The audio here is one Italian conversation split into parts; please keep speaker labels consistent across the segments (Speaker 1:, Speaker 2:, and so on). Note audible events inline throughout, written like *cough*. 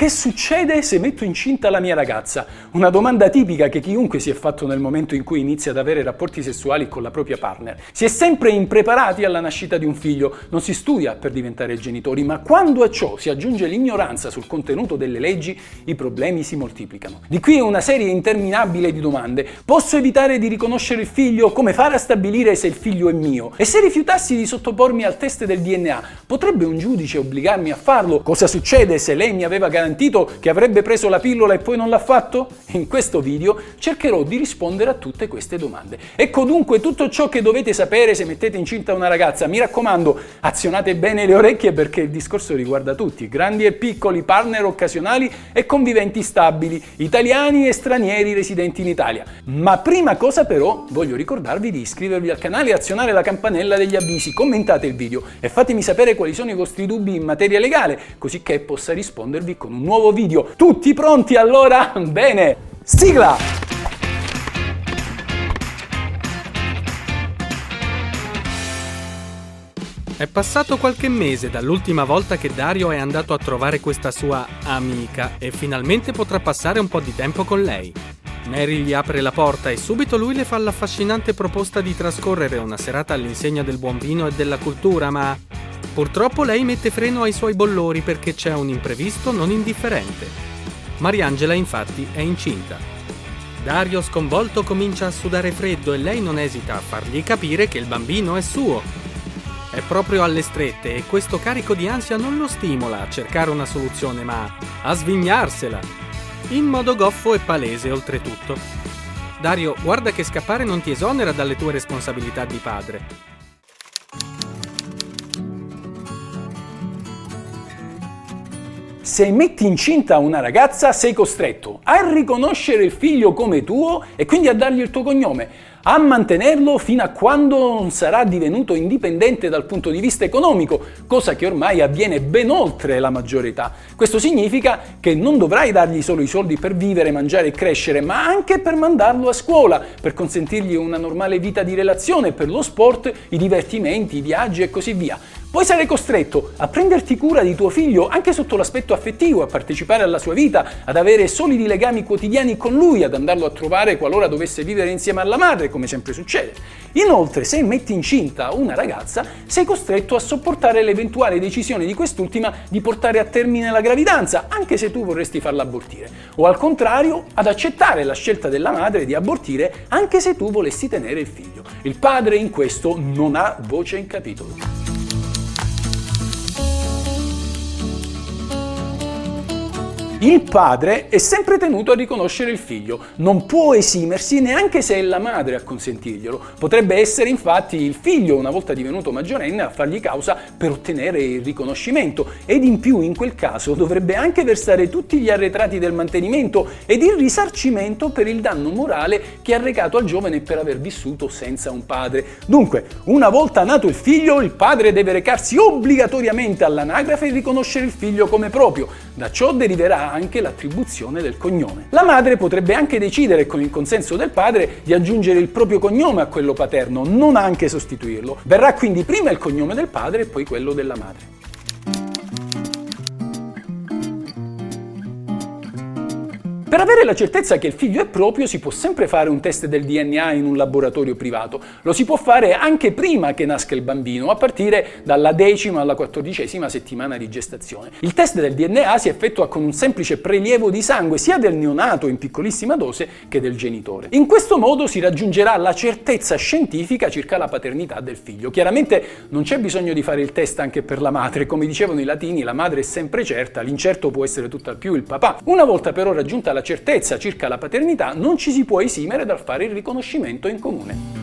Speaker 1: che succede se metto incinta la mia ragazza? Una domanda tipica che chiunque si è fatto nel momento in cui inizia ad avere rapporti sessuali con la propria partner. Si è sempre impreparati alla nascita di un figlio, non si studia per diventare genitori, ma quando a ciò si aggiunge l'ignoranza sul contenuto delle leggi, i problemi si moltiplicano. Di qui una serie interminabile di domande. Posso evitare di riconoscere il figlio? Come fare a stabilire se il figlio è mio? E se rifiutassi di sottopormi al test del DNA, potrebbe un giudice obbligarmi a farlo? Cosa succede se lei mi aveva garantito che avrebbe preso la pillola e poi non l'ha fatto? In questo video cercherò di rispondere a tutte queste domande. Ecco dunque tutto ciò che dovete sapere se mettete incinta una ragazza. Mi raccomando, azionate bene le orecchie perché il discorso riguarda tutti, grandi e piccoli, partner occasionali e conviventi stabili, italiani e stranieri residenti in Italia. Ma prima cosa però voglio ricordarvi di iscrivervi al canale e azionare la campanella degli avvisi, commentate il video e fatemi sapere quali sono i vostri dubbi in materia legale, così che possa rispondervi con un nuovo video. Tutti pronti allora? *laughs* Bene, sigla!
Speaker 2: È passato qualche mese dall'ultima volta che Dario è andato a trovare questa sua amica e finalmente potrà passare un po' di tempo con lei. Mary gli apre la porta e subito lui le fa l'affascinante proposta di trascorrere una serata all'insegna del buon vino e della cultura, ma purtroppo lei mette freno ai suoi bollori perché c'è un imprevisto non indifferente. Mariangela infatti è incinta. Dario sconvolto comincia a sudare freddo e lei non esita a fargli capire che il bambino è suo. È proprio alle strette e questo carico di ansia non lo stimola a cercare una soluzione, ma a svignarsela in modo goffo e palese oltretutto. Dario, guarda che scappare non ti esonera dalle tue responsabilità di padre.
Speaker 1: Se metti incinta una ragazza sei costretto a riconoscere il figlio come tuo e quindi a dargli il tuo cognome a mantenerlo fino a quando non sarà divenuto indipendente dal punto di vista economico, cosa che ormai avviene ben oltre la maggiore età. Questo significa che non dovrai dargli solo i soldi per vivere, mangiare e crescere, ma anche per mandarlo a scuola, per consentirgli una normale vita di relazione, per lo sport, i divertimenti, i viaggi e così via. Poi sarai costretto a prenderti cura di tuo figlio anche sotto l'aspetto affettivo, a partecipare alla sua vita, ad avere solidi legami quotidiani con lui, ad andarlo a trovare qualora dovesse vivere insieme alla madre, come sempre succede. Inoltre, se metti incinta una ragazza, sei costretto a sopportare l'eventuale decisione di quest'ultima di portare a termine la gravidanza, anche se tu vorresti farla abortire. O al contrario, ad accettare la scelta della madre di abortire, anche se tu volessi tenere il figlio. Il padre in questo non ha voce in capitolo. Il padre è sempre tenuto a riconoscere il figlio, non può esimersi neanche se è la madre a consentirglielo. Potrebbe essere infatti il figlio, una volta divenuto maggiorenne, a fargli causa per ottenere il riconoscimento ed in più in quel caso dovrebbe anche versare tutti gli arretrati del mantenimento ed il risarcimento per il danno morale che ha recato al giovane per aver vissuto senza un padre. Dunque, una volta nato il figlio, il padre deve recarsi obbligatoriamente all'anagrafe e riconoscere il figlio come proprio. Da ciò deriverà anche l'attribuzione del cognome. La madre potrebbe anche decidere con il consenso del padre di aggiungere il proprio cognome a quello paterno, non anche sostituirlo. Verrà quindi prima il cognome del padre e poi quello della madre. Per avere la certezza che il figlio è proprio si può sempre fare un test del DNA in un laboratorio privato. Lo si può fare anche prima che nasca il bambino, a partire dalla decima alla quattordicesima settimana di gestazione. Il test del DNA si effettua con un semplice prelievo di sangue sia del neonato in piccolissima dose che del genitore. In questo modo si raggiungerà la certezza scientifica circa la paternità del figlio. Chiaramente non c'è bisogno di fare il test anche per la madre, come dicevano i latini, la madre è sempre certa, l'incerto può essere tutt'al più il papà. Una volta però raggiunta la la certezza circa la paternità, non ci si può esimere dal fare il riconoscimento in comune.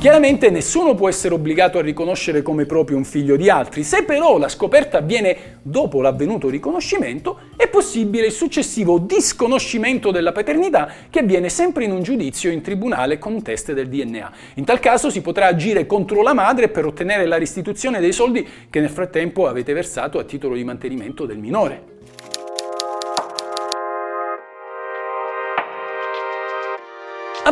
Speaker 1: Chiaramente nessuno può essere obbligato a riconoscere come proprio un figlio di altri, se però la scoperta avviene dopo l'avvenuto riconoscimento, è possibile il successivo disconoscimento della paternità che avviene sempre in un giudizio in tribunale con test del DNA. In tal caso si potrà agire contro la madre per ottenere la restituzione dei soldi che nel frattempo avete versato a titolo di mantenimento del minore.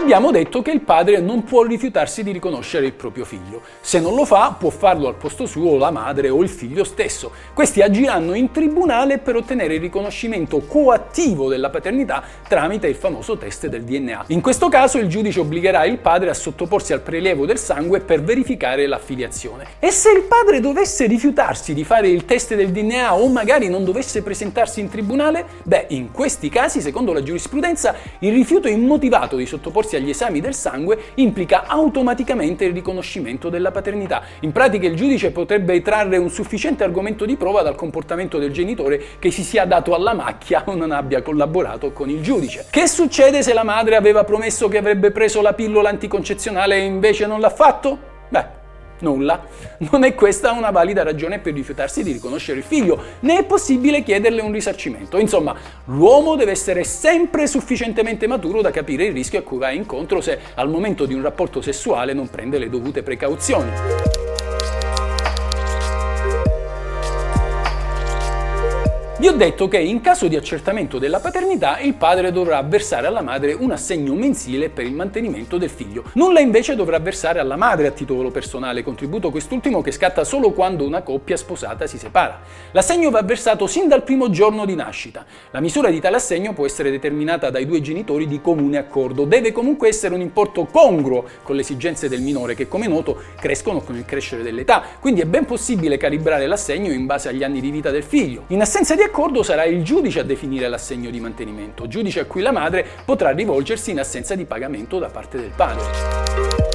Speaker 1: Abbiamo detto che il padre non può rifiutarsi di riconoscere il proprio figlio. Se non lo fa, può farlo al posto suo la madre o il figlio stesso. Questi agiranno in tribunale per ottenere il riconoscimento coattivo della paternità tramite il famoso test del DNA. In questo caso il giudice obbligherà il padre a sottoporsi al prelievo del sangue per verificare l'affiliazione. E se il padre dovesse rifiutarsi di fare il test del DNA o magari non dovesse presentarsi in tribunale, beh, in questi casi, secondo la giurisprudenza, il rifiuto immotivato di sottoporsi agli esami del sangue implica automaticamente il riconoscimento della paternità. In pratica il giudice potrebbe trarre un sufficiente argomento di prova dal comportamento del genitore che si sia dato alla macchia o non abbia collaborato con il giudice. Che succede se la madre aveva promesso che avrebbe preso la pillola anticoncezionale e invece non l'ha fatto? Nulla. Non è questa una valida ragione per rifiutarsi di riconoscere il figlio, né è possibile chiederle un risarcimento. Insomma, l'uomo deve essere sempre sufficientemente maturo da capire il rischio a cui va incontro se al momento di un rapporto sessuale non prende le dovute precauzioni. Vi ho detto che in caso di accertamento della paternità il padre dovrà versare alla madre un assegno mensile per il mantenimento del figlio. Nulla invece dovrà versare alla madre a titolo personale, contributo quest'ultimo che scatta solo quando una coppia sposata si separa. L'assegno va versato sin dal primo giorno di nascita. La misura di tale assegno può essere determinata dai due genitori di comune accordo. Deve comunque essere un importo congruo con le esigenze del minore che come noto crescono con il crescere dell'età, quindi è ben possibile calibrare l'assegno in base agli anni di vita del figlio. In assenza di accordo sarà il giudice a definire l'assegno di mantenimento, giudice a cui la madre potrà rivolgersi in assenza di pagamento da parte del padre.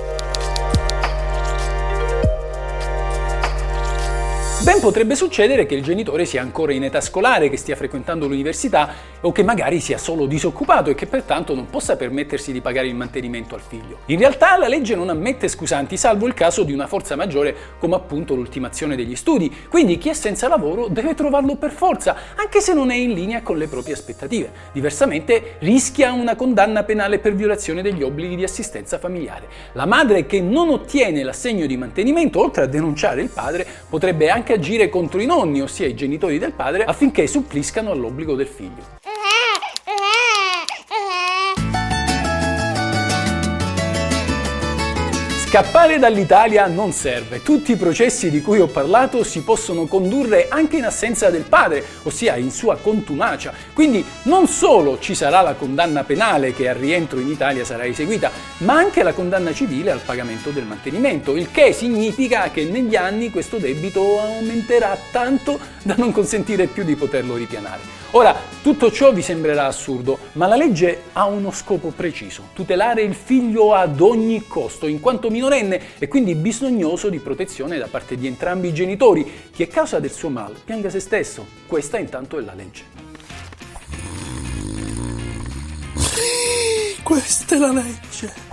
Speaker 1: Ben potrebbe succedere che il genitore sia ancora in età scolare, che stia frequentando l'università o che magari sia solo disoccupato e che pertanto non possa permettersi di pagare il mantenimento al figlio. In realtà la legge non ammette scusanti, salvo il caso di una forza maggiore come appunto l'ultimazione degli studi, quindi chi è senza lavoro deve trovarlo per forza, anche se non è in linea con le proprie aspettative. Diversamente rischia una condanna penale per violazione degli obblighi di assistenza familiare. La madre che non ottiene l'assegno di mantenimento, oltre a denunciare il padre, potrebbe anche agire contro i nonni, ossia i genitori del padre, affinché suppliscano all'obbligo del figlio. Scappare dall'Italia non serve. Tutti i processi di cui ho parlato si possono condurre anche in assenza del padre, ossia in sua contumacia. Quindi non solo ci sarà la condanna penale che al rientro in Italia sarà eseguita, ma anche la condanna civile al pagamento del mantenimento, il che significa che negli anni questo debito aumenterà tanto da non consentire più di poterlo ripianare. Ora, tutto ciò vi sembrerà assurdo, ma la legge ha uno scopo preciso, tutelare il figlio ad ogni costo, in quanto minorenne e quindi bisognoso di protezione da parte di entrambi i genitori. Chi è causa del suo mal pianga se stesso. Questa intanto è la legge.
Speaker 3: Questa è la legge.